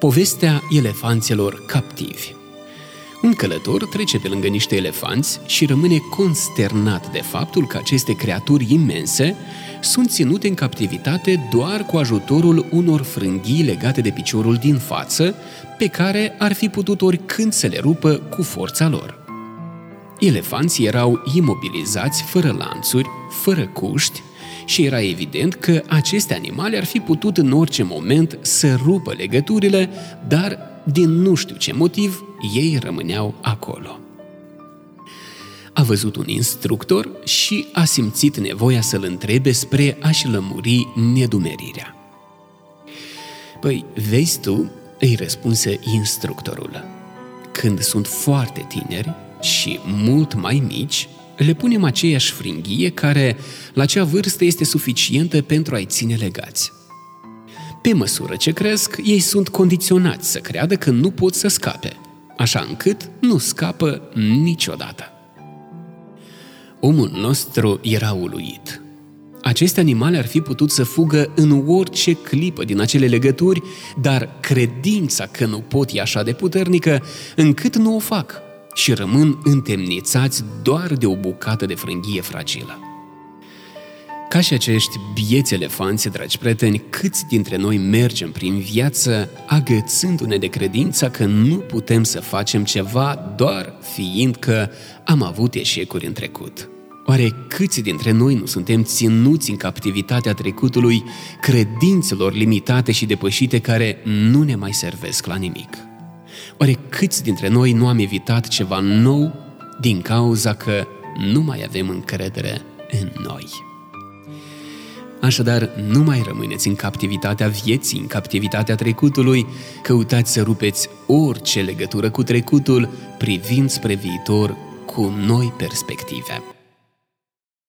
Povestea elefanților captivi Un călător trece pe lângă niște elefanți și rămâne consternat de faptul că aceste creaturi imense sunt ținute în captivitate doar cu ajutorul unor frânghii legate de piciorul din față, pe care ar fi putut oricând să le rupă cu forța lor. Elefanții erau imobilizați fără lanțuri, fără cuști, și era evident că aceste animale ar fi putut în orice moment să rupă legăturile, dar din nu știu ce motiv ei rămâneau acolo. A văzut un instructor și a simțit nevoia să-l întrebe spre a-și lămuri nedumerirea. Păi, vezi tu, îi răspunse instructorul. Când sunt foarte tineri și mult mai mici, le punem aceeași fringhie care, la acea vârstă, este suficientă pentru a-i ține legați. Pe măsură ce cresc, ei sunt condiționați să creadă că nu pot să scape, așa încât nu scapă niciodată. Omul nostru era uluit. Aceste animale ar fi putut să fugă în orice clipă din acele legături, dar credința că nu pot e așa de puternică încât nu o fac – și rămân întemnițați doar de o bucată de frânghie fragilă. Ca și acești bieți elefanți, dragi prieteni, câți dintre noi mergem prin viață agățându-ne de credința că nu putem să facem ceva doar fiindcă am avut eșecuri în trecut. Oare câți dintre noi nu suntem ținuți în captivitatea trecutului credințelor limitate și depășite care nu ne mai servesc la nimic? Oare câți dintre noi nu am evitat ceva nou din cauza că nu mai avem încredere în noi? Așadar, nu mai rămâneți în captivitatea vieții, în captivitatea trecutului, căutați să rupeți orice legătură cu trecutul, privind spre viitor cu noi perspective.